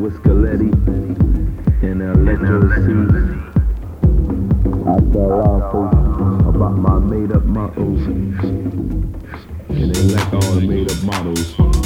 Whiskaletti and Electro Seeds. I fell off about my made up models. And they like all the made up models.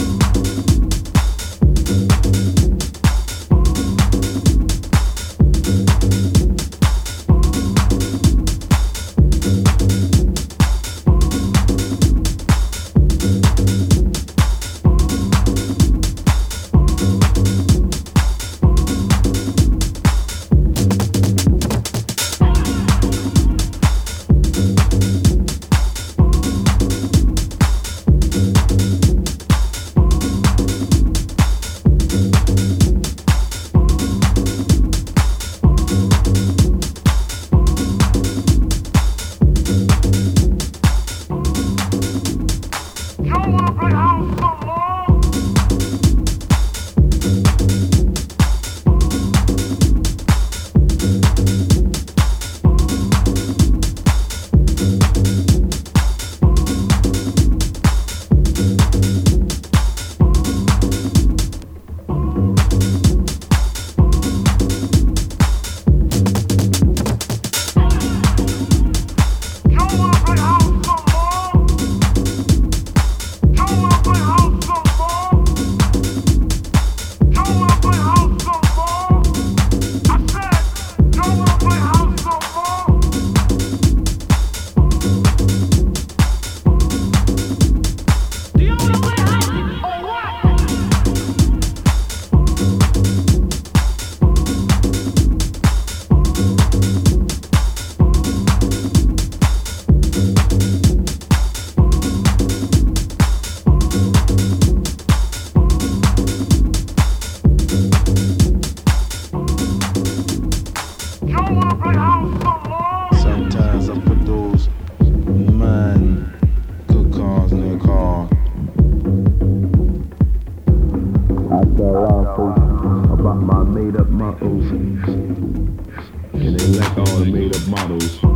No one will play my made up mottos. And they like all the made up models.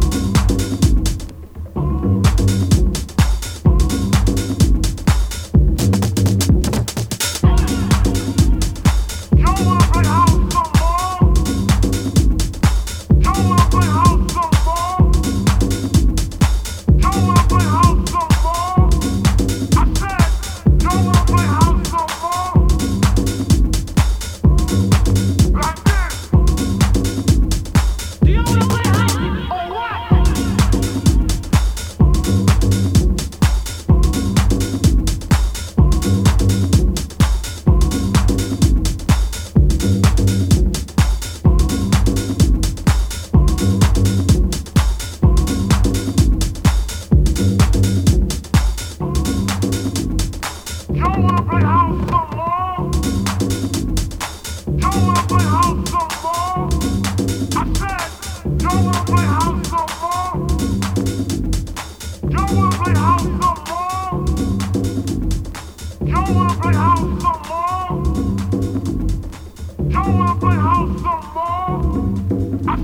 I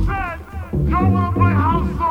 said, y'all wanna play house some more?